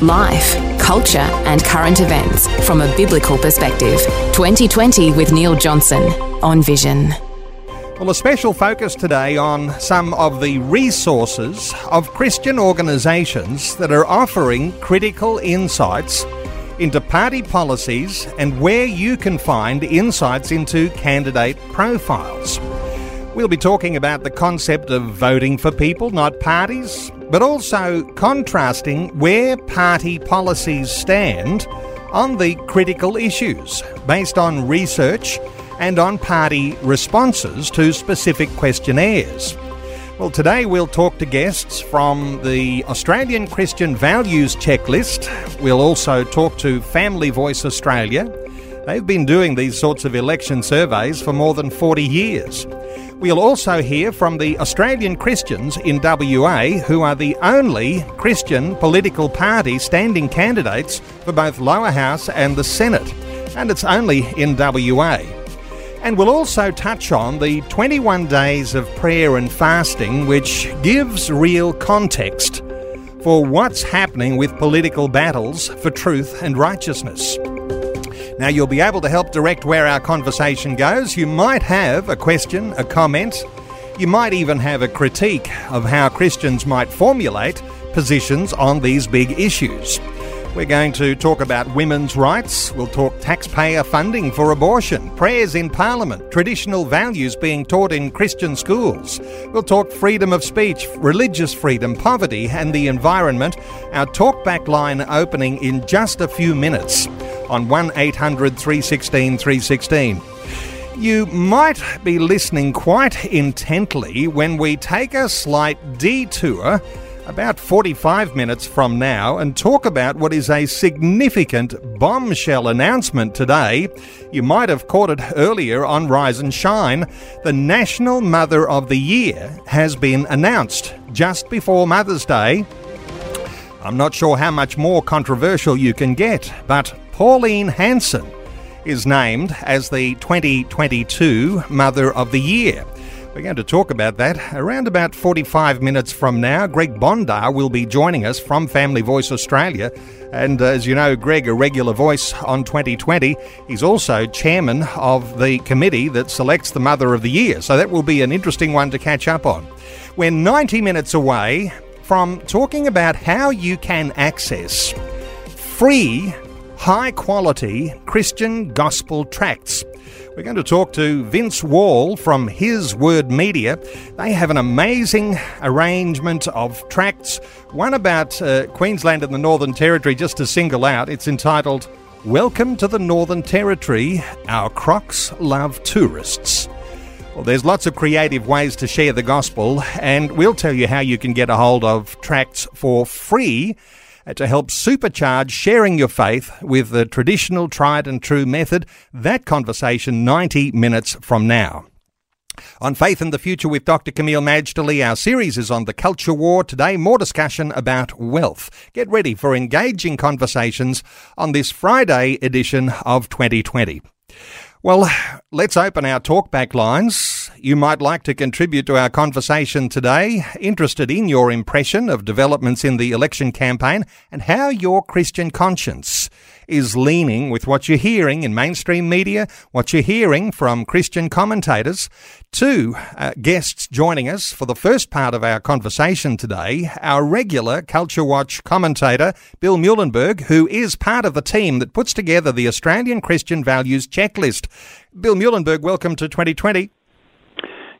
Life, culture, and current events from a biblical perspective. 2020 with Neil Johnson on Vision. Well, a special focus today on some of the resources of Christian organisations that are offering critical insights into party policies and where you can find insights into candidate profiles. We'll be talking about the concept of voting for people, not parties, but also contrasting where party policies stand on the critical issues based on research and on party responses to specific questionnaires. Well, today we'll talk to guests from the Australian Christian Values Checklist. We'll also talk to Family Voice Australia. They've been doing these sorts of election surveys for more than 40 years. We'll also hear from the Australian Christians in WA, who are the only Christian political party standing candidates for both Lower House and the Senate, and it's only in WA. And we'll also touch on the 21 days of prayer and fasting, which gives real context for what's happening with political battles for truth and righteousness. Now, you'll be able to help direct where our conversation goes. You might have a question, a comment, you might even have a critique of how Christians might formulate positions on these big issues. We're going to talk about women's rights. We'll talk taxpayer funding for abortion, prayers in Parliament, traditional values being taught in Christian schools. We'll talk freedom of speech, religious freedom, poverty, and the environment. Our talkback line opening in just a few minutes on 1 800 316 316. You might be listening quite intently when we take a slight detour about 45 minutes from now and talk about what is a significant bombshell announcement today. You might have caught it earlier on Rise and Shine. The National Mother of the Year has been announced just before Mother's Day. I'm not sure how much more controversial you can get, but Pauline Hanson is named as the 2022 Mother of the Year. We're going to talk about that around about 45 minutes from now. Greg Bondar will be joining us from Family Voice Australia. And uh, as you know, Greg, a regular voice on 2020, he's also chairman of the committee that selects the Mother of the Year. So that will be an interesting one to catch up on. We're 90 minutes away from talking about how you can access free high quality Christian gospel tracts. We're going to talk to Vince Wall from His Word Media. They have an amazing arrangement of tracts, one about uh, Queensland and the Northern Territory, just to single out. It's entitled Welcome to the Northern Territory Our Crocs Love Tourists. Well, there's lots of creative ways to share the gospel, and we'll tell you how you can get a hold of tracts for free Uh, to help supercharge sharing your faith with the traditional tried and true method. That conversation 90 minutes from now. On Faith in the Future with Dr. Kameel Majdali, our series is on the culture war. Today, more discussion about wealth. Get ready for engaging conversations on this Friday edition of 2020. Well, let's open our talkback lines. You might like to contribute to our conversation today, interested in your impression of developments in the election campaign and how your Christian conscience is leaning with what you're hearing in mainstream media, what you're hearing from Christian commentators. Two uh, guests joining us for the first part of our conversation today our regular Culture Watch commentator, Bill Muehlenberg, who is part of the team that puts together the Australian Christian Values Checklist. Bill Muehlenberg, welcome to 2020.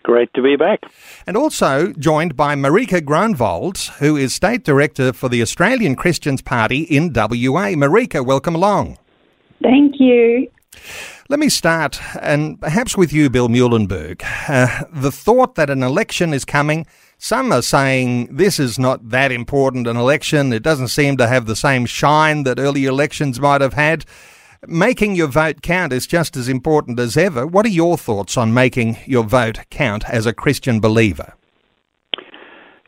Great to be back. And also joined by Marika Groenewald, who is State Director for the Australian Christians Party in WA. Marika, welcome along. Thank you. Let me start, and perhaps with you, Bill Muehlenberg. Uh, the thought that an election is coming, some are saying this is not that important an election. It doesn't seem to have the same shine that early elections might have had. Making your vote count is just as important as ever. What are your thoughts on making your vote count as a Christian believer?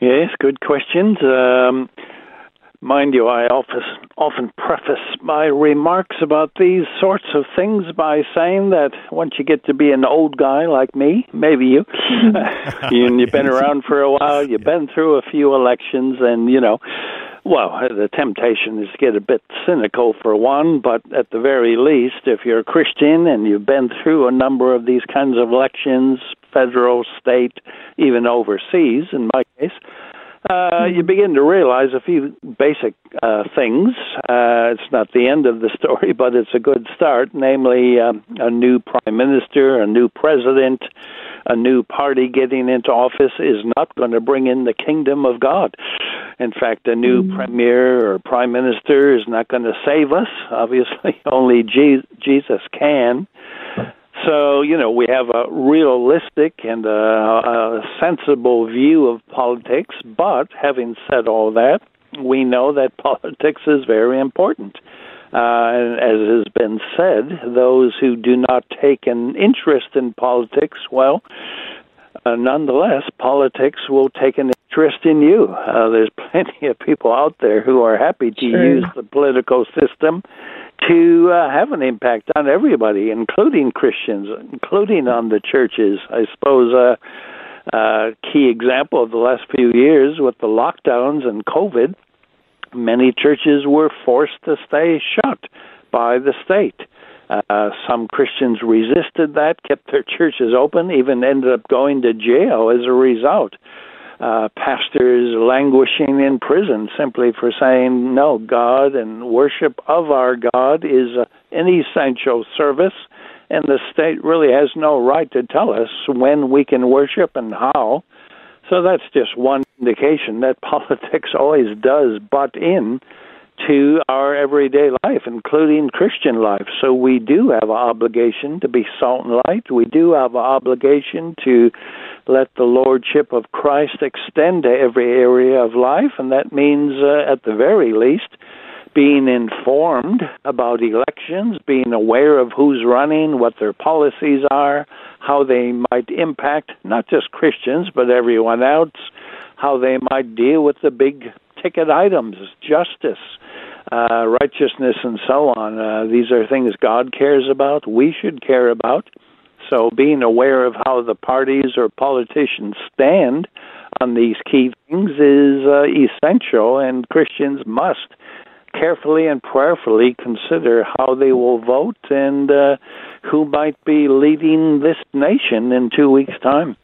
Yes, good questions. Um, Mind you, I often, often preface my remarks about these sorts of things by saying that once you get to be an old guy like me, maybe you, and you've been around for a while, you've been through a few elections, and, you know, well, the temptation is to get a bit cynical for one, but at the very least, if you're a Christian and you've been through a number of these kinds of elections, federal, state, even overseas, in my case, uh, you begin to realize a few basic uh, things. Uh, it's not the end of the story, but it's a good start, namely um, a new prime minister, a new president, a new party getting into office is not going to bring in the kingdom of God. In fact, a new mm-hmm. premier or prime minister is not going to save us. Obviously, only Jesus can. So, you know, we have a realistic and a, a sensible view of politics, but having said all that, we know that politics is very important. Uh, and as has been said, those who do not take an interest in politics, well, uh, nonetheless, politics will take an interest in you. Uh, there's plenty of people out there who are happy to sure. use the political system to uh, have an impact on everybody, including Christians, including on the churches. I suppose a uh, uh, key example of the last few years with the lockdowns and COVID, many churches were forced to stay shut by the state. Uh, some Christians resisted that, kept their churches open, even ended up going to jail as a result uh, pastors languishing in prison simply for saying, no, God and worship of our God is an essential service, and the state really has no right to tell us when we can worship and how. So that's just one indication that politics always does butt in to our everyday life, including Christian life. So we do have an obligation to be salt and light. We do have an obligation to let the lordship of Christ extend to every area of life, and that means, uh, at the very least, being informed about elections, being aware of who's running, what their policies are, how they might impact not just Christians but everyone else, how they might deal with the big ticket items, justice, uh, righteousness, and so on. Uh, these are things God cares about, we should care about. So being aware of how the parties or politicians stand on these key things is uh, essential, and Christians must carefully and prayerfully consider how they will vote and uh, who might be leading this nation in two weeks' time.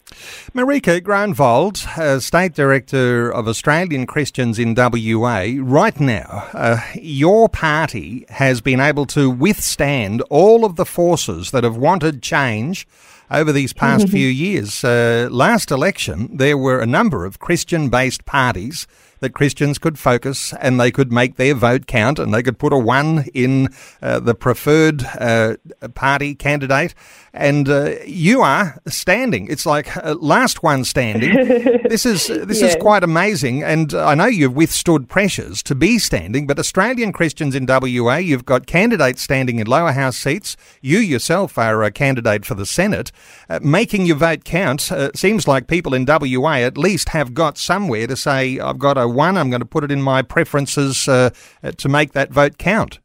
Marika Groenewald, uh, State Director of Australian Christians in WA, right now, uh, your party has been able to withstand all of the forces that have wanted change over these past few years. Uh, last election, there were a number of Christian based parties that Christians could focus and they could make their vote count and they could put a one in uh, the preferred uh, party candidate. And uh, you are standing. It's like uh, last one standing. this is this is quite amazing. And I know you've withstood pressures to be standing, but Australian Christians in WA, you've got candidates standing in lower house seats. You yourself are a candidate for the Senate. Uh, making your vote count uh, seems like people in WA at least have got somewhere to say, I've got a one. I'm going to put it in my preferences uh, to make that vote count.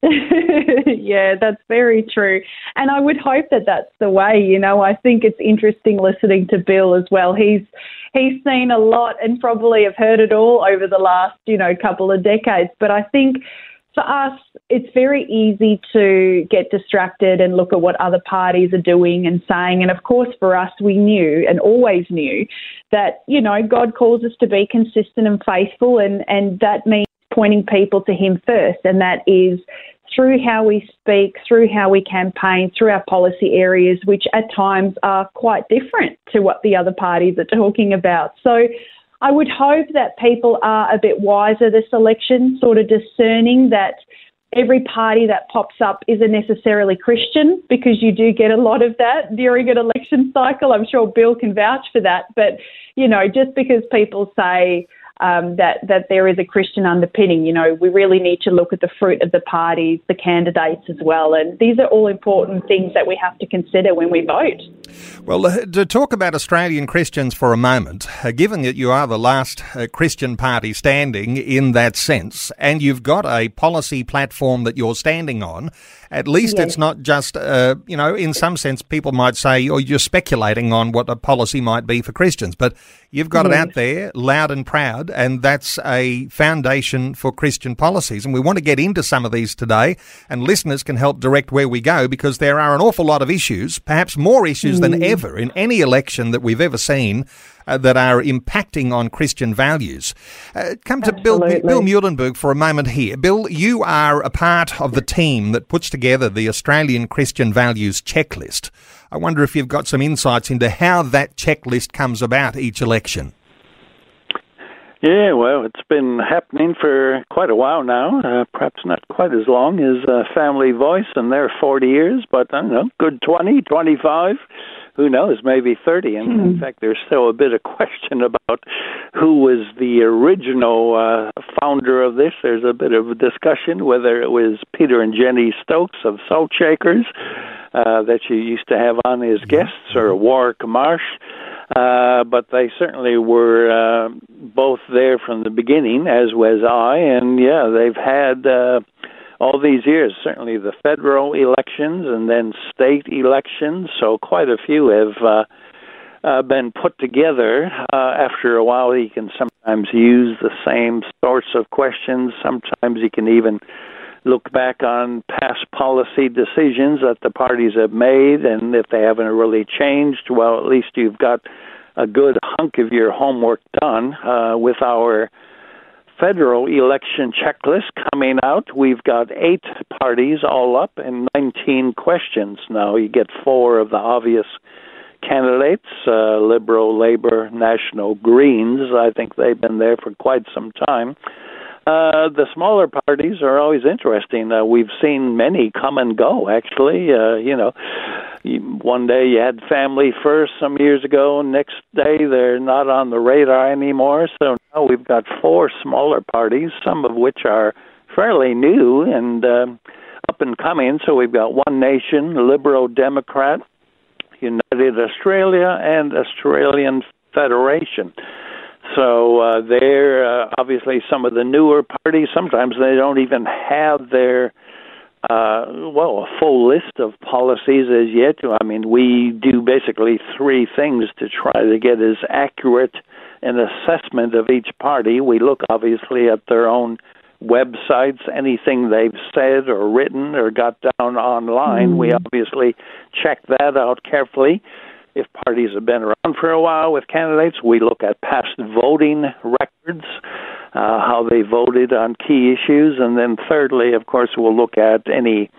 yeah, that's very true. And I would hope that that's the way. You know, I think it's interesting listening to Bill as well. He's he's seen a lot and probably have heard it all over the last, you know, couple of decades. But I think for us, it's very easy to get distracted and look at what other parties are doing and saying. And of course, for us, we knew and always knew that, you know, God calls us to be consistent and faithful, and, and that means pointing people to Him first. And that is through how we speak, through how we campaign, through our policy areas, which at times are quite different to what the other parties are talking about. So I would hope that people are a bit wiser this election, sort of discerning that every party that pops up isn't necessarily Christian because you do get a lot of that during an election cycle. I'm sure Bill can vouch for that. But, you know, just because people say, um, that that there is a Christian underpinning. You know, we really need to look at the fruit of the parties, the candidates as well, and these are all important things that we have to consider when we vote. Well, uh, to talk about Australian Christians for a moment, uh, given that you are the last uh, Christian party standing in that sense, and you've got a policy platform that you're standing on, at least yes. it's not just, uh, you know, in some sense, people might say, or oh, you're speculating on what a policy might be for Christians, but you've got it out there loud and proud, and that's a foundation for Christian policies. And we want to get into some of these today, and listeners can help direct where we go because there are an awful lot of issues, perhaps more issues mm. than ever in any election that we've ever seen uh, that are impacting on Christian values. Uh, come to Bill, Bill Muehlenberg for a moment here. Bill, you are a part of the team that puts together the Australian Christian Values Checklist. I wonder if you've got some insights into how that checklist comes about each election. Yeah, well, it's been happening for quite a while now. Uh, perhaps not quite as long as uh, Family Voice and their 40 years, but I don't know, good 20, 25 who knows, maybe 30. And mm-hmm. in hmm. fact, there's still a bit of question about who was the original uh, founder of this. There's a bit of a discussion whether it was Peter and Jenny Stokes of Salt Shakers uh, that you used to have on as guests, or Warwick Marsh. Uh, but they certainly were uh, both there from the beginning, as was I. And yeah, they've had. Uh, all these years, certainly the federal elections and then state elections. So quite a few have uh, uh, been put together. Uh, after a while, you can sometimes use the same sorts of questions. Sometimes you can even look back on past policy decisions that the parties have made, and if they haven't really changed, well, at least you've got a good hunk of your homework done uh, with our federal election checklist coming out. We've got eight parties all up and 19 questions. Now you get four of the obvious candidates uh, Liberal, Labor, National, Greens. I think they've been there for quite some time. Uh, the smaller parties are always interesting. Uh, we've seen many come and go. Actually, uh, you know, one day you had Family First some years ago. Next day they're not on the radar anymore. So now we've got four smaller parties, some of which are fairly new and uh, up and coming. So we've got One Nation, Liberal Democrat, United Australia, and Australian Federation. So uh, they're uh, obviously some of the newer parties. Sometimes they don't even have their uh, well, a full list of policies as yet. I mean, we do basically three things to try to get as accurate an assessment of each party. We look obviously at their own websites, anything they've said or written or got down online. Mm-hmm. We obviously check that out carefully. If parties have been around for a while with candidates, we look at past voting records uh, how they voted on key issues, and then thirdly, of course, we'll look at any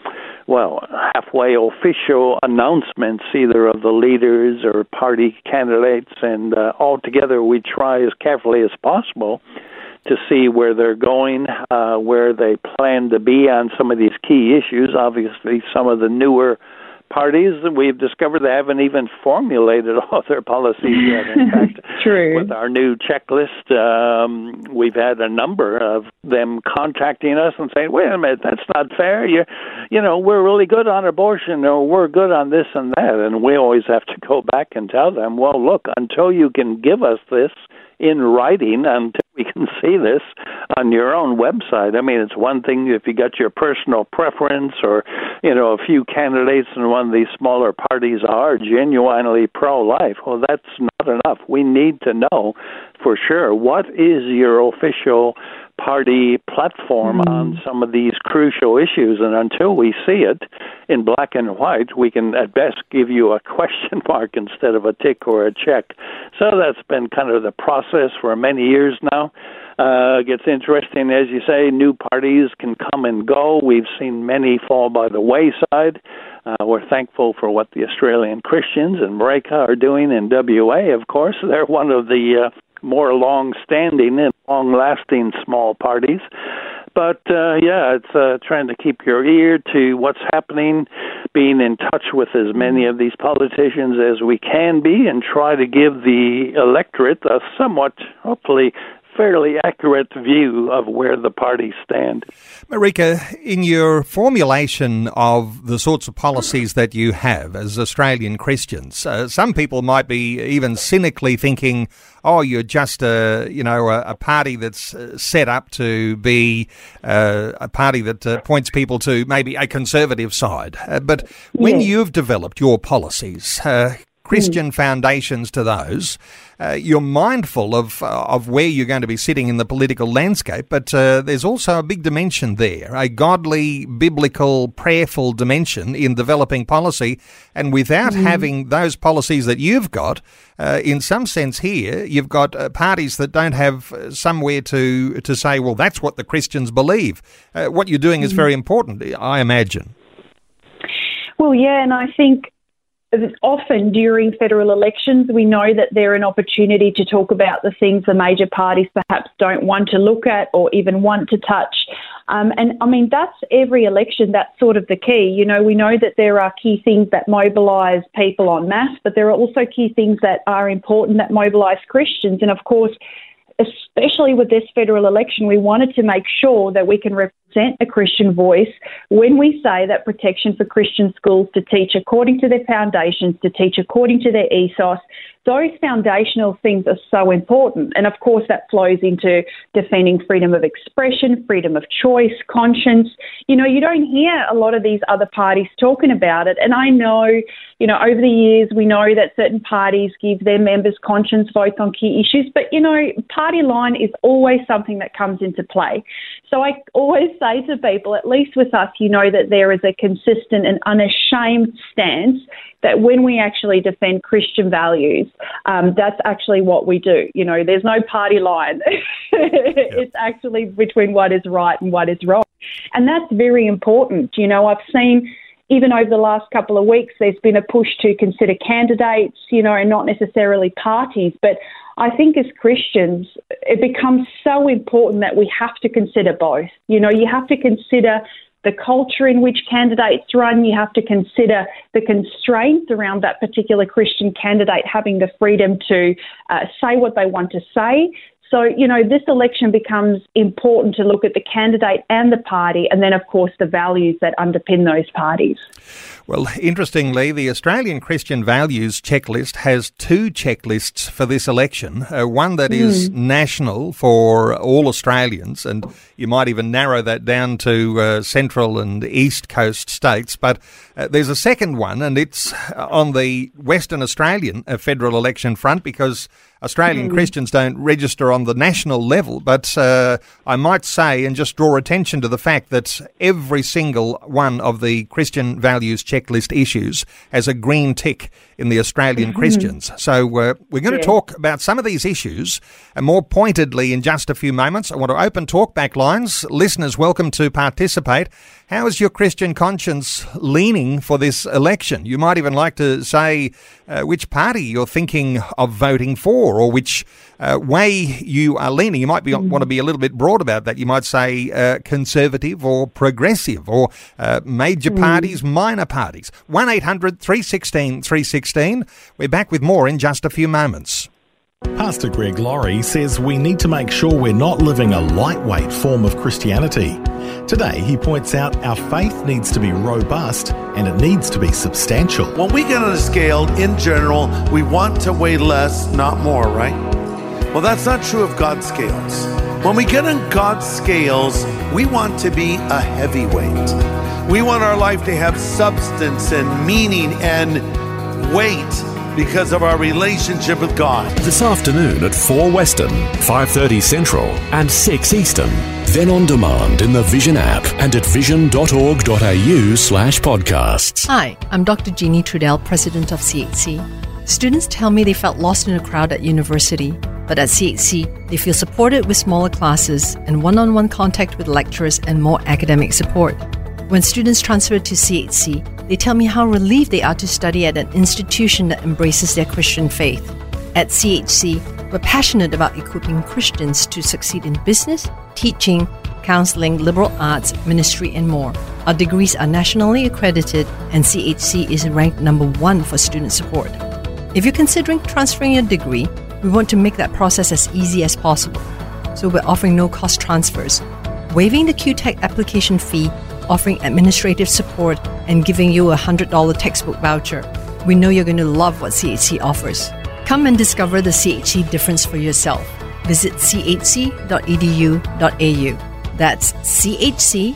well, halfway official announcements, either of the leaders or party candidates, and uh, altogether we try as carefully as possible to see where they're going, uh, where they plan to be on some of these key issues. Obviously, some of the newer parties we've discovered they haven't even formulated all their policies yet. In fact, True. with our new checklist, um, we've had a number of them contacting us and saying, "Wait a minute, that's not fair. You, you know, we're really good on abortion, or we're good on this and that." And we always have to go back and tell them, "Well, look, until you can give us this." In writing until we can see this on your own website. I mean, it's one thing if you got your personal preference or, you know, a few candidates in one of these smaller parties are genuinely pro life. Well, that's not enough. We need to know for sure what is your official party platform mm-hmm. on some of these crucial issues. And until we see it in black and white, we can at best give you a question mark instead of a tick or a check. So that's been kind of the process for many years now. Uh, gets interesting, as you say, new parties can come and go. We've seen many fall by the wayside. Uh, we're thankful for what the Australian Christians and Marika are doing in WA, of course. They're one of the uh, more long standing and long lasting small parties. But uh, yeah, it's uh, trying to keep your ear to what's happening, being in touch with as many of these politicians as we can be, and try to give the electorate a somewhat, hopefully, fairly accurate view of where the parties stand. Marika, in your formulation of the sorts of policies that you have as Australian Christians, uh, some people might be even cynically thinking, "Oh, you're just a you know a, a party that's uh, set up to be uh, a party that uh, points people to maybe a conservative side." Uh, but when you've developed your policies, Christian foundations to those. Uh, you're mindful of uh, of where you're going to be sitting in the political landscape, but uh, there's also a big dimension there, a godly, biblical, prayerful dimension in developing policy. And without mm. having those policies that you've got, uh, in some sense, here you've got uh, parties that don't have uh, somewhere to to say, well, that's what the Christians believe. what you're doing mm. is very important, I imagine. Well, yeah, and I think often during federal elections, we know that they're an opportunity to talk about the things the major parties perhaps don't want to look at or even want to touch. Um, and I mean, that's every election, that's sort of the key. You know, we know that there are key things that mobilise people en masse, but there are also key things that are important that mobilise Christians. And of course, especially with this federal election, we wanted to make sure that we can represent a Christian voice when we say that protection for Christian schools to teach according to their foundations, to teach according to their ethos, those foundational things are so important. And of course, that flows into defending freedom of expression, freedom of choice, conscience. You know, you don't hear a lot of these other parties talking about it. And I know, you know, over the years, we know that certain parties give their members conscience votes on key issues. But, you know, party line is always something that comes into play. So I always say to people, at least with us, you know that there is a consistent and unashamed stance that when we actually defend Christian values, um, that's actually what we do. You know, there's no party line. it's actually between what is right and what is wrong. And that's very important. You know, I've seen even over the last couple of weeks, there's been a push to consider candidates, you know, and not necessarily parties. But I think as Christians, it becomes so important that we have to consider both. You know, you have to consider the culture in which candidates run. You have to consider the constraints around that particular Christian candidate having the freedom to uh, say what they want to say. So, you know, this election becomes important to look at the candidate and the party, and then, of course, the values that underpin those parties. Well, interestingly, the Australian Christian Values Checklist has two checklists for this election. Uh, one that mm. is hmm. national for all Australians, and you might even narrow that down to uh, central and east coast states. But uh, there's a second one, and it's on the Western Australian uh, federal election front because Australian mm. Christians don't register on the national level, but uh, I might say and just draw attention to the fact that every single one of the Christian values checklist issues as a green tick in the Australian mm-hmm. Christians. So uh, we're going to talk about some of these issues and more pointedly in just a few moments. I want to open talkback lines. Listeners, welcome to participate. How is your Christian conscience leaning for this election? You might even like to say uh, which party you're thinking of voting for or which uh, way you are leaning. You might be, mm. want to be a little bit broad about that. You might say uh, conservative or progressive or uh, major mm. parties, minor parties. 1 800 316 316. We're back with more in just a few moments. Pastor Greg Laurie says we need to make sure we're not living a lightweight form of Christianity. Today, he points out our faith needs to be robust and it needs to be substantial. When we get on a scale, in general, we want to weigh less, not more, right? Well, that's not true of God's scales. When we get on God's scales, we want to be a heavyweight. We want our life to have substance and meaning and weight because of our relationship with God. This afternoon at 4 Western, 5:30 Central, and 6 Eastern. Then on demand in the Vision app and at vision.org.au slash podcasts. Hi, I'm Dr. Jeannie Trudel, President of CHC. Students tell me they felt lost in a crowd at university, but at CHC, they feel supported with smaller classes and one on one contact with lecturers and more academic support. When students transfer to CHC, they tell me how relieved they are to study at an institution that embraces their Christian faith. At CHC, we're passionate about equipping Christians to succeed in business, teaching, counseling, liberal arts, ministry, and more. Our degrees are nationally accredited, and CHC is ranked number one for student support. If you're considering transferring your degree, we want to make that process as easy as possible. so we're offering no cost transfers, waiving the QTAC application fee, offering administrative support, and giving you a $100 textbook voucher. We know you're going to love what CHC offers. Come and discover the CHC difference for yourself. Visit chc.edu.au. That's chc.edu.au.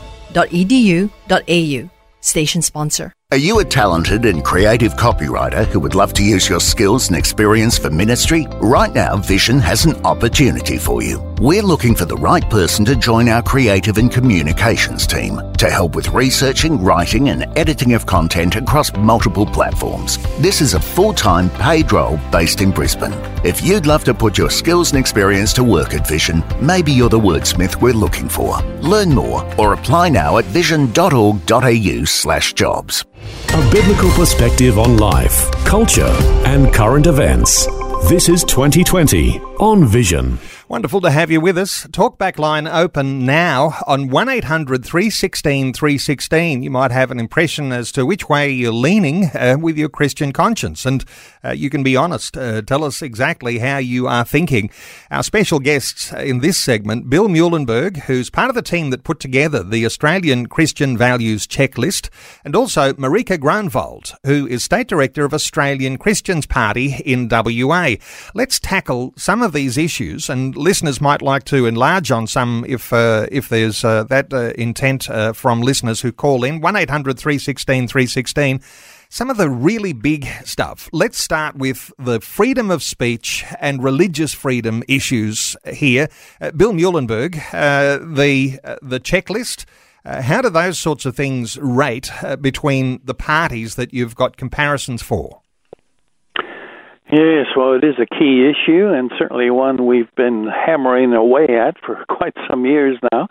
Station sponsor. Are you a talented and creative copywriter who would love to use your skills and experience for ministry? Right now, Vision has an opportunity for you. We're looking for the right person to join our creative and communications team to help with researching, writing, and editing of content across multiple platforms. This is a full time paid role based in Brisbane. If you'd love to put your skills and experience to work at Vision, maybe you're the wordsmith we're looking for. Learn more or apply now at vision.org.au slash jobs. A biblical perspective on life, culture, and current events. This is 2020 on Vision. Wonderful to have you with us. Talkback line open now on 1800 316 316. You might have an impression as to which way you're leaning uh, with your Christian conscience, and uh, you can be honest. Uh, tell us exactly how you are thinking. Our special guests in this segment, Bill Muehlenberg, who's part of the team that put together the Australian Christian Values Checklist, and also Marika Groenewald, who is State Director of Australian Christians Party in WA. Let's tackle some of these issues and listeners might like to enlarge on some if uh, if there's uh, that uh, intent uh, from listeners who call in. 1 800 316 316. Some of the really big stuff. Let's start with the freedom of speech and religious freedom issues here. Uh, Bill Muehlenberg, uh, the the checklist. how do those sorts of things rate between the parties that you've got comparisons for? Yes, well, it is a key issue and certainly one we've been hammering away at for quite some years now.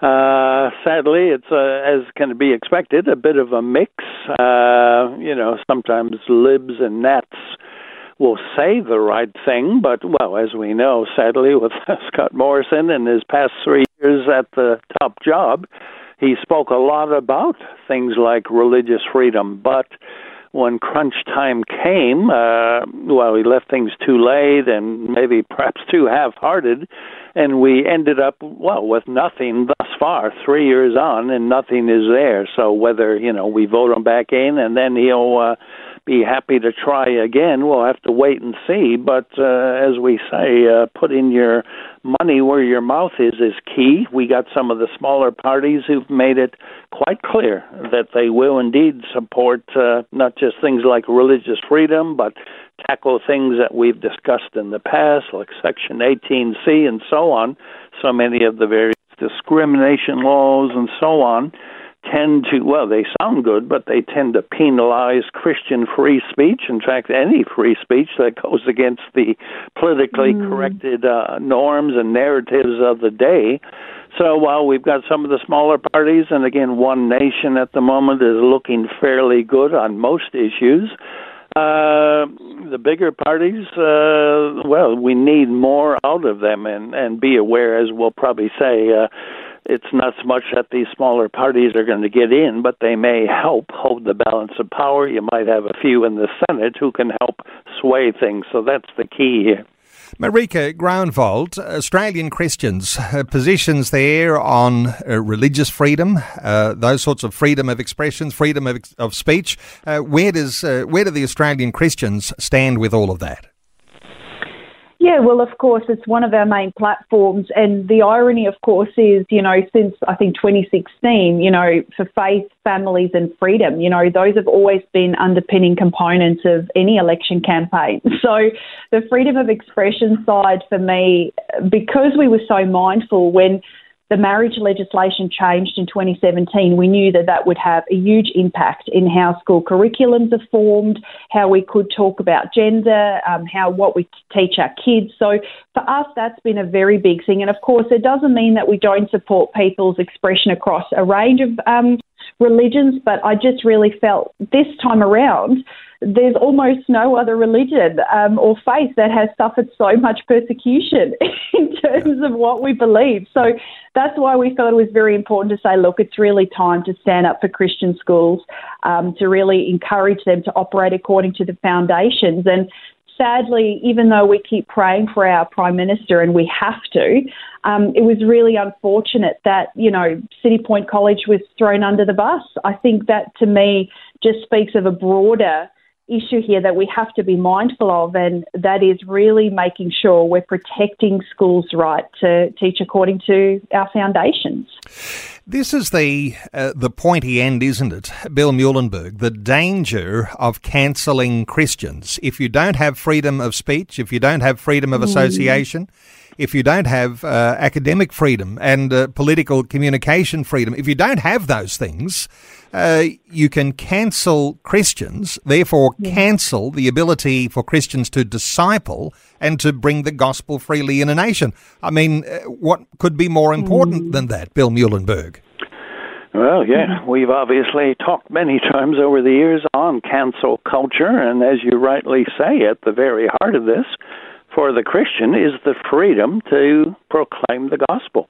Uh, sadly, it's uh, as can be expected, a bit of a mix. Uh, you know, sometimes libs and nats will say the right thing, but well, as we know, sadly, with Scott Morrison and his past three years at the top job, he spoke a lot about things like religious freedom, but when crunch time came, uh, well, we left things too late and maybe perhaps too half-hearted, and we ended up well with nothing thus far, three years on, and nothing is there. So whether you know we vote him back in and then he'll uh, be happy to try again. We'll have to wait and see. But uh, as we say, uh, putting your money where your mouth is is key. We got some of the smaller parties who've made it quite clear that they will indeed support uh, not just things like religious freedom, but tackle things that we've discussed in the past, like Section 18C and so on. So many of the various discrimination laws and so on tend to, well, they sound good, but they tend to penalize Christian free speech. In fact, any free speech that goes against the politically mm. corrected uh, norms and narratives of the day. So while we've got some of the smaller parties, and again, One Nation at the moment is looking fairly good on most issues. Uh, the bigger parties, uh, well, we need more out of them, and and be aware, as we'll probably say, uh, it's not so much that these smaller parties are going to get in, but they may help hold the balance of power. You might have a few in the Senate who can help sway things. So that's the key here. Marika Groenewald, Australian Christians, uh, positions there on uh, religious freedom, uh, those sorts of freedom of expression, freedom of, of speech. Uh, where does uh, where do the Australian Christians stand with all of that? Yeah, well, of course, it's one of our main platforms. And the irony, of course, is, you know, since I think 2016, you know, for faith, families, and freedom, you know, those have always been underpinning components of any election campaign. So the freedom of expression side for me, because we were so mindful when the marriage legislation changed in 2017, we knew that that would have a huge impact in how school curriculums are formed, how we could talk about gender, um, how what we teach our kids. So for us, that's been a very big thing. And of course, it doesn't mean that we don't support people's expression across a range of um, religions, but I just really felt this time around there's almost no other religion um, or faith that has suffered so much persecution in terms of what we believe. So that's why we felt it was very important to say, look, it's really time to stand up for Christian schools, um, to really encourage them to operate according to the foundations. And sadly, even though we keep praying for our Prime Minister and we have to, um, it was really unfortunate that, you know, Citipointe College was thrown under the bus. I think that to me just speaks of a broader issue here that we have to be mindful of, and that is really making sure we're protecting schools' right to teach according to our foundations. This is the uh, the pointy end, isn't it, Bill Muehlenberg? The danger of cancelling Christians. If you don't have freedom of speech, if you don't have freedom of mm. association, mm. If you don't have uh, academic freedom and uh, political communication freedom, if you don't have those things, uh, you can cancel Christians, therefore yeah. cancel the ability for Christians to disciple and to bring the gospel freely in a nation. I mean, uh, what could be more important mm. than that, Bill Muehlenberg? Well, yeah, we've obviously talked many times over the years on cancel culture, and as you rightly say, at the very heart of this, for the Christian, is the freedom to proclaim the gospel.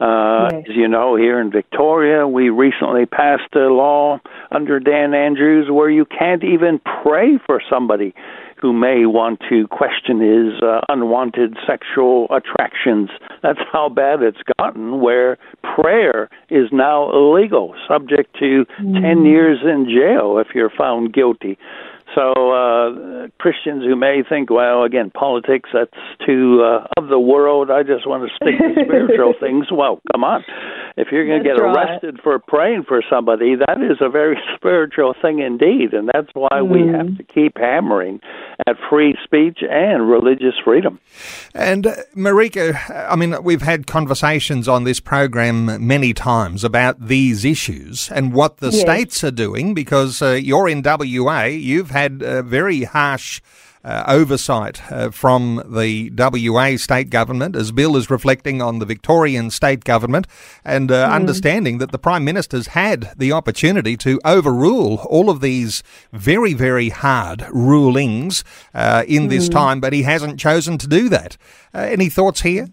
Uh, yes. As you know, here in Victoria, we recently passed a law under Dan Andrews where you can't even pray for somebody who may want to question his uh, unwanted sexual attractions. That's how bad it's gotten, where prayer is now illegal, subject to mm. 10 years in jail if you're found guilty. So uh, Christians who may think, well, again, politics that's too uh, of the world. I just want to stick to spiritual things. Well, come on. If you're going to get right. arrested for praying for somebody, that is a very spiritual thing indeed, and that's why mm. we have to keep hammering at free speech and religious freedom. And uh, Marika, I mean, we've had conversations on this program many times about these issues and what the yes. states are doing because uh, you're in WA. You've had had very harsh uh, oversight uh, from the WA state government, as Bill is reflecting on the Victorian state government, and uh, mm. understanding that the Prime Minister's had the opportunity to overrule all of these very, very hard rulings uh, in mm. this time, but he hasn't chosen to do that. Uh, any thoughts here?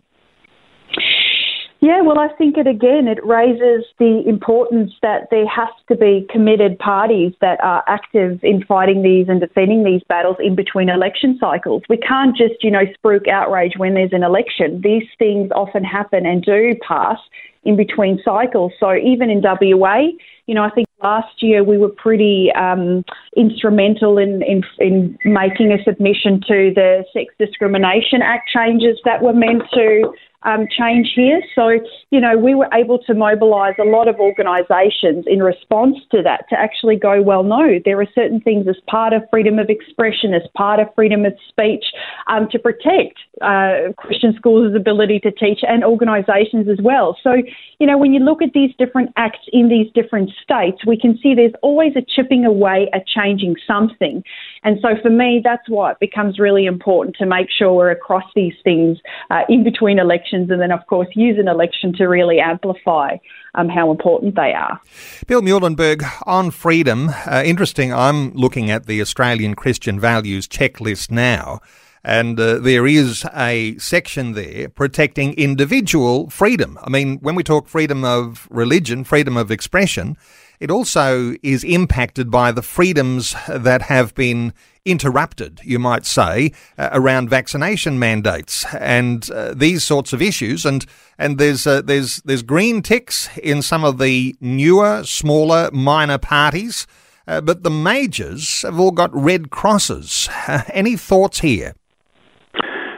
Yeah, well, I think it again, it raises the importance that there has to be committed parties that are active in fighting these and defending these battles in between election cycles. We can't just, you know, spruik outrage when there's an election. These things often happen and do pass in between cycles. So even in WA, you know, I think last year we were pretty um, instrumental in, in, in making a submission to the Sex Discrimination Act changes that were meant to um, change here. So, you know, we were able to mobilise a lot of organisations in response to that to actually go, well, no, there are certain things as part of freedom of expression, as part of freedom of speech, um, to protect uh, Christian schools' ability to teach and organisations as well. So, you know, when you look at these different acts in these different states, we can see there's always a chipping away at changing something. And so for me, that's why it becomes really important to make sure we're across these things uh, in between elections elections, and then, of course, use an election to really amplify um, how important they are. Bill Muehlenberg, on freedom, uh, interesting. I'm looking at the Australian Christian Values Checklist now. And uh, there is a section there protecting individual freedom. I mean, when we talk freedom of religion, freedom of expression, it also is impacted by the freedoms that have been interrupted, you might say, uh, around vaccination mandates and uh, these sorts of issues. And and there's uh, there's there's green ticks in some of the newer, smaller, minor parties, uh, but the majors have all got red crosses. any thoughts here?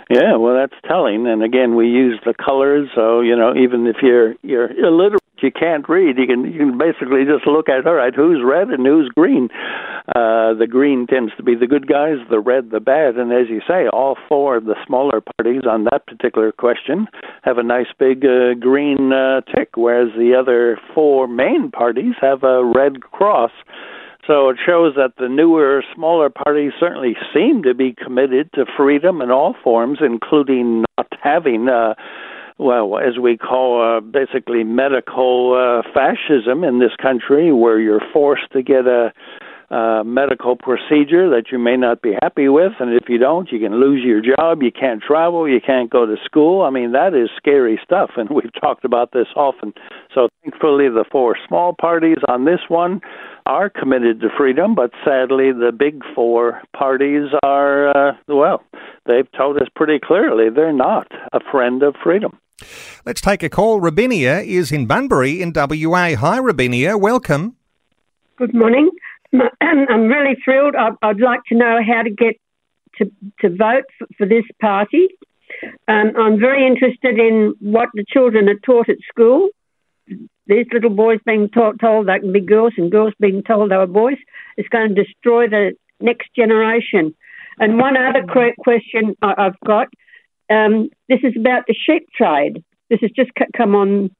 Yeah, well, that's telling. And again, we use the colors, so you know, even if you're you're illiterate, you can't read, you can you can basically just look at all right, who's red and who's green. Uh, the green tends to be the good guys, the red the bad, and as you say, all four of the smaller parties on that particular question have a nice big uh, green uh, tick, whereas the other four main parties have a red cross. So it shows that the newer, smaller parties certainly seem to be committed to freedom in all forms, including not having, uh, well, as we call uh, basically medical uh, fascism in this country, where you're forced to get a uh, medical procedure that you may not be happy with, and if you don't, you can lose your job, you can't travel, you can't go to school. I mean, that is scary stuff, and we've talked about this often. So, thankfully, the four small parties on this one are committed to freedom, but sadly, the big four parties are, uh, well, they've told us pretty clearly they're not a friend of freedom. Let's take a call. Rabinia is in Bunbury in WA. Hi, Rabinia. Welcome. Good morning. I'm really thrilled. I'd like to know how to get to, to vote for this party. Um, I'm very interested in what the children are taught at school. These little boys being taught, told they can be girls and girls being told they were boys is going to destroy the next generation. And one other question I've got um, this is about the sheep trade. This has just come on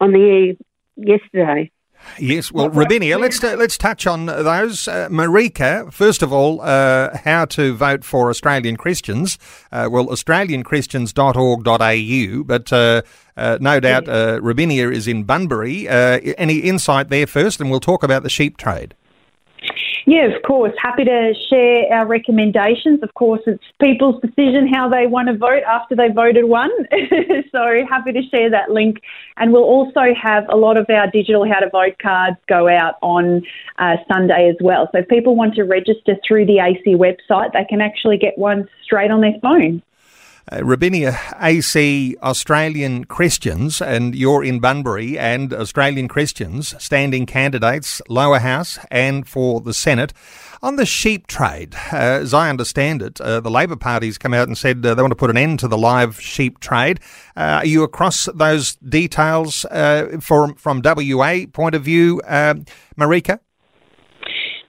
on the air yesterday. Yes, well, Rabinia, let's uh, let's touch on those. Uh, Marika, first of all, uh, how to vote for Australian Christians. Uh, well, australianchristians.org.au, but uh, uh, no doubt uh, Rabinia is in Bunbury. any insight there first, and we'll talk about the sheep trade. Yeah, of course. Happy to share our recommendations. Of course, it's people's decision how they want to vote after they voted one. so happy to share that link. And we'll also have a lot of our digital how to vote cards go out on uh, Sunday as well. So if people want to register through the AC website, they can actually get one straight on their phone. Uh, Rabinia AC Australian Christians, and you're in Bunbury, and Australian Christians, standing candidates, lower house and for the Senate. On the sheep trade, uh, as I understand it, uh, the Labor Party's come out and said uh, they want to put an end to the live sheep trade. Uh, are you across those details uh, from, from WA point of view, Marika?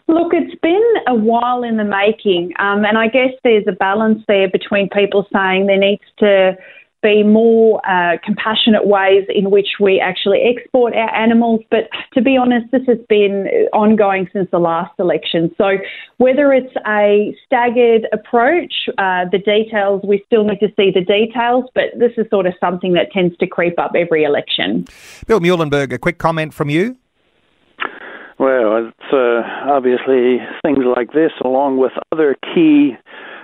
Look, it's been a while in the making, um, and I guess there's a balance there between people saying there needs to be more uh, compassionate ways in which we actually export our animals. But to be honest, this has been ongoing since the last election. So whether it's a staggered approach, uh, the details, we still need to see the details, but this is sort of something that tends to creep up every election. Bill Muehlenberg, a quick comment from you. Well, it's uh, obviously things like this, along with other key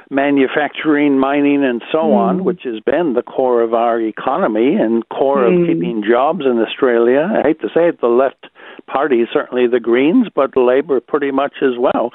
manufacturing, mining, and so mm. on, which has been the core of our economy and core mm. of hmm. keeping jobs in Australia. I hate to say it, the left party, certainly the Greens, but Labor pretty much as well.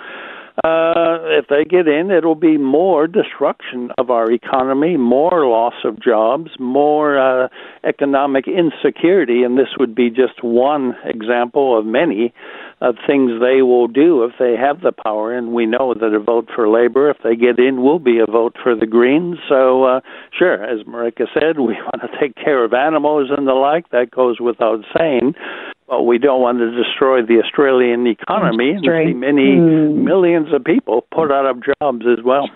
Uh, if they get in, it'll be more destruction of our economy, more loss of jobs, more uh, economic insecurity, and this would be just one example of many of things they will do if they have the power. And we know that a vote for Labor, if they get in, will be a vote for the Greens. So, uh, sure, as Marika said, we want to take care of animals and the like. That goes without saying. But we don't want to destroy the Australian economy and see many mm. millions of people put out of jobs as well.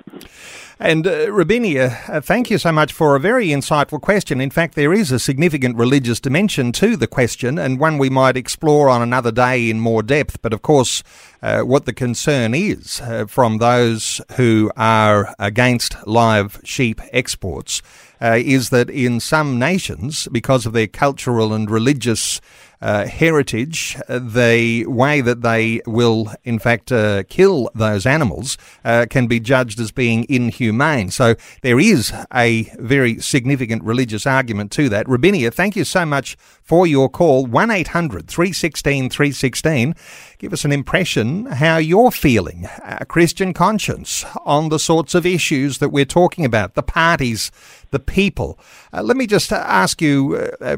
And uh, Rabinia, uh, thank you so much for a very insightful question. In fact, there is a significant religious dimension to the question, and one we might explore on another day in more depth. But of course, uh, what the concern is uh, from those who are against live sheep exports uh, is that in some nations, because of their cultural and religious uh, heritage, uh, the way that they will, in fact, uh, kill those animals uh, can be judged as being inhumane. So there is a very significant religious argument to that. Rabinia, thank you so much for your call. 1 800 316 316. Give us an impression how you're feeling, a Christian conscience, on the sorts of issues that we're talking about, the parties the people. Uh, let me just ask you, uh, uh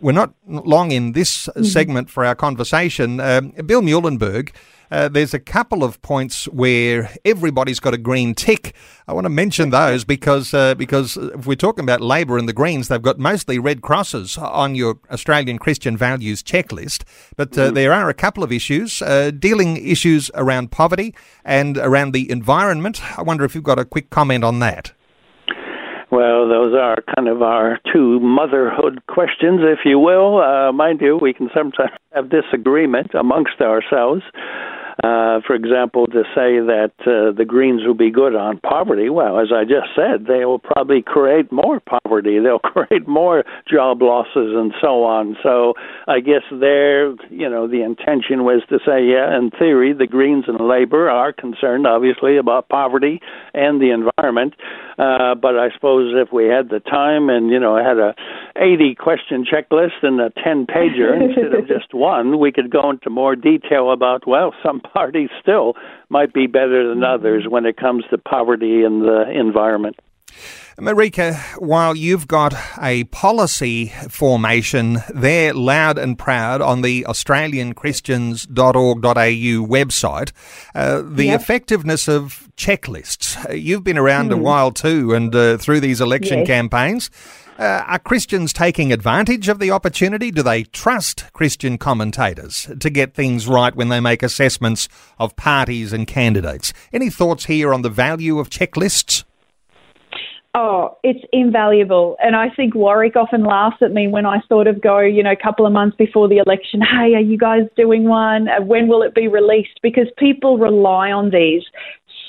we're not long in this mm-hmm. segment for our conversation. Um, Bill Muehlenberg, uh, there's a couple of points where everybody's got a green tick. I want to mention those because uh, because if we're talking about Labor and the Greens, they've got mostly red crosses on your Australian Christian values checklist. But uh, mm. there are a couple of issues uh, dealing issues around poverty and around the environment. I wonder if you've got a quick comment on that. Well, those are kind of our two motherhood questions, if you will. Uh, mind you, we can sometimes have disagreement amongst ourselves. Uh, for example, to say that uh, the Greens will be good on poverty, well, as I just said, they will probably create more poverty. They'll create more job losses and so on. So I guess there, you know, the intention was to say, yeah, in theory, the Greens and Labor are concerned, obviously, about poverty and the environment. Uh, but I suppose if we had the time and, you know, had a 80 question checklist and a 10 pager instead of just one, we could go into more detail about, well, some parties still might be better than mm-hmm. others when it comes to poverty and the environment. Marika, while you've got a policy formation there loud and proud on the australianchristians.org.au website, uh, the yep. effectiveness of checklists. Uh, you've been around mm. a hmm. while too and uh, through these election yes. campaigns. Uh, are Christians taking advantage of the opportunity? Do they trust Christian commentators to get things right when they make assessments of parties and candidates? Any thoughts here on the value of checklists? Oh, it's invaluable. And I think Warwick often laughs at me when I sort of go, you know, a couple of months before the election, hey, are you guys doing one? Uh, when will it be released? Because people rely on these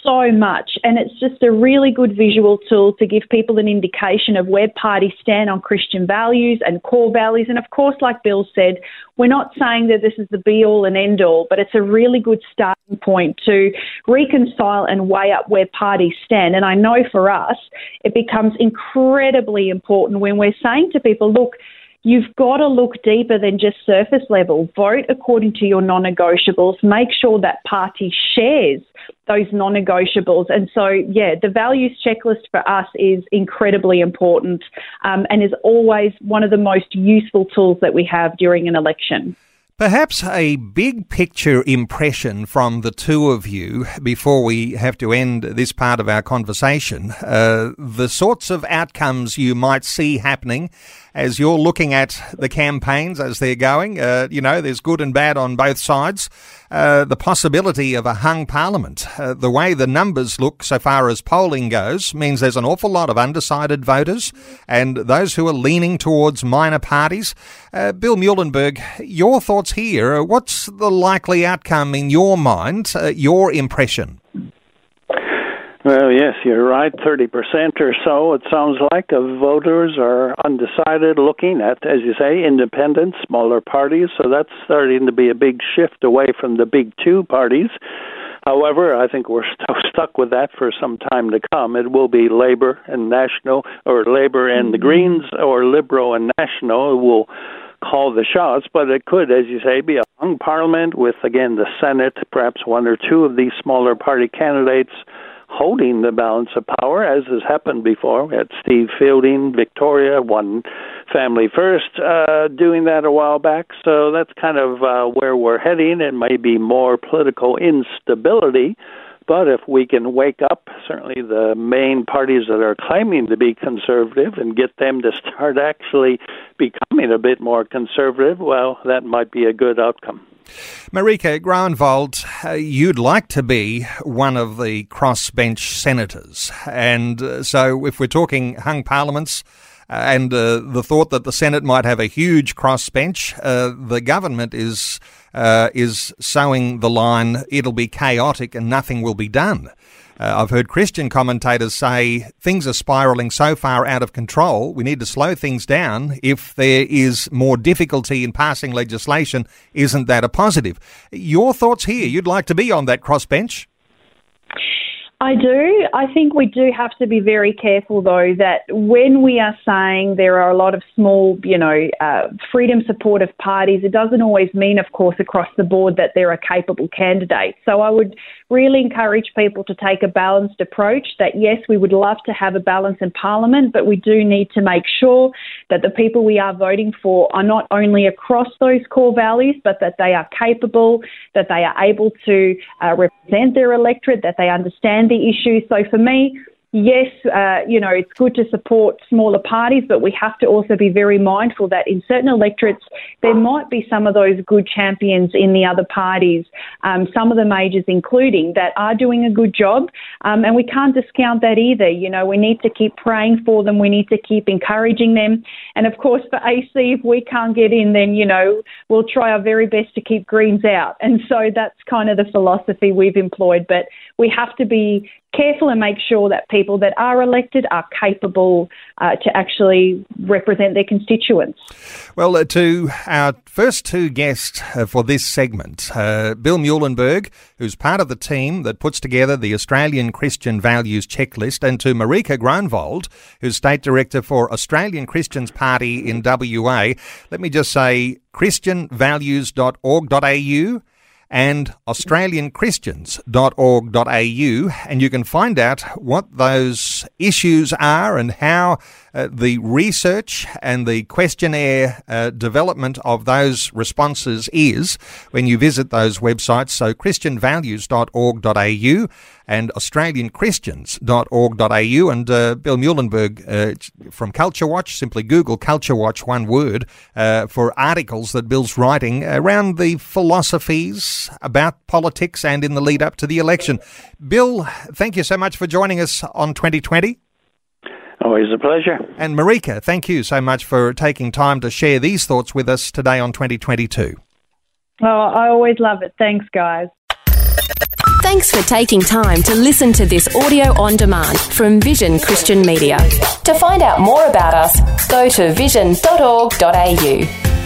so much, and it's just a really good visual tool to give people an indication of where parties stand on Christian values and core values. And of course, like Bill said, we're not saying that this is the be all and end all, but it's a really good starting point to reconcile and weigh up where parties stand. And I know for us, it becomes incredibly important when we're saying to people, look, You've got to look deeper than just surface level. Vote according to your non negotiables. Make sure that party shares those non negotiables. And so, yeah, the values checklist for us is incredibly important um, and is always one of the most useful tools that we have during an election. Perhaps a big picture impression from the two of you before we have to end this part of our conversation. Uh, the sorts of outcomes you might see happening as you're looking at the campaigns as they're going. Uh, you know, there's good and bad on both sides. Uh, the possibility of a hung parliament, uh, the way the numbers look so far as polling goes, means there's an awful lot of undecided voters and those who are leaning towards minor parties. Uh, Bill Muehlenberg, your thoughts here. What's the likely outcome in your mind, uh, your impression? Well, yes, you're right. 30% or so, it sounds like, of voters are undecided, looking at, as you say, independent, smaller parties. So that's starting to be a big shift away from the big two parties. However, I think we're st- stuck with that for some time to come. It will be Labor and National, or Labor and the mm-hmm. Greens, or Liberal and National who will call the shots, but it could, as you say, be a hung parliament with, again, the Senate, perhaps one or two of these smaller party candidates holding the balance of power, as has happened before. We had Steve Fielding, Victoria, one family first, uh, doing that a while back. So that's kind of uh, where we're heading. It may be more political instability. But if we can wake up, certainly the main parties that are claiming to be conservative, and get them to start actually becoming a bit more conservative, well, that might be a good outcome. Marika Groenewald, uh, you'd like to be one of the crossbench senators. And uh, so if we're talking hung parliaments, uh, and uh, the thought that the Senate might have a huge crossbench, the government is uh, is sowing the line, it'll be chaotic and nothing will be done. Uh, I've heard Christian commentators say things are spiralling so far out of control, we need to slow things down. If there is more difficulty in passing legislation, isn't that a positive? Your thoughts here? You'd like to be on that crossbench? I do. I think we do have to be very careful, though, that when we are saying there are a lot of small, you know, uh, freedom supportive parties, it doesn't always mean, of course, across the board that there are capable candidates. So I would really encourage people to take a balanced approach that, yes, we would love to have a balance in Parliament, but we do need to make sure that the people we are voting for are not only across those core values, but that they are capable, that they are able to uh, represent their electorate, that they understand the issues. So for me, yes, uh, you know, it's good to support smaller parties, but we have to also be very mindful that in certain electorates, there might be some of those good champions in the other parties, um, some of the majors including, that are doing a good job. Um, and we can't discount that either. You know, we need to keep praying for them, we need to keep encouraging them. And of course, for AC, if we can't get in, then, you know, we'll try our very best to keep Greens out. And so that's kind of the philosophy we've employed. But we have to be careful and make sure that people that are elected are capable uh, to actually represent their constituents. Well, uh, to our first two guests uh, for this segment, uh, Bill Muehlenberg, who's part of the team that puts together the Australian Christian Values Checklist, and to Marika Groenewald, who's State Director for Australian Christians Party in WA. Let me just say christianvalues.org.au and australianchristians.org.au and you can find out what those issues are and how uh, the research and the questionnaire uh, development of those responses is when you visit those websites. So christianvalues.org.au and australianchristians.org.au. And uh, Bill Muehlenberg uh, from Culture Watch, simply Google Culture Watch, one word, uh, for articles that Bill's writing around the philosophies about politics and in the lead up to the election. Bill, thank you so much for joining us on 2020. Always a pleasure. And Marika, thank you so much for taking time to share these thoughts with us today on 2022. Oh, I always love it. Thanks, guys. Thanks for taking time to listen to this audio on demand from Vision Christian Media. To find out more about us, go to vision.org.au.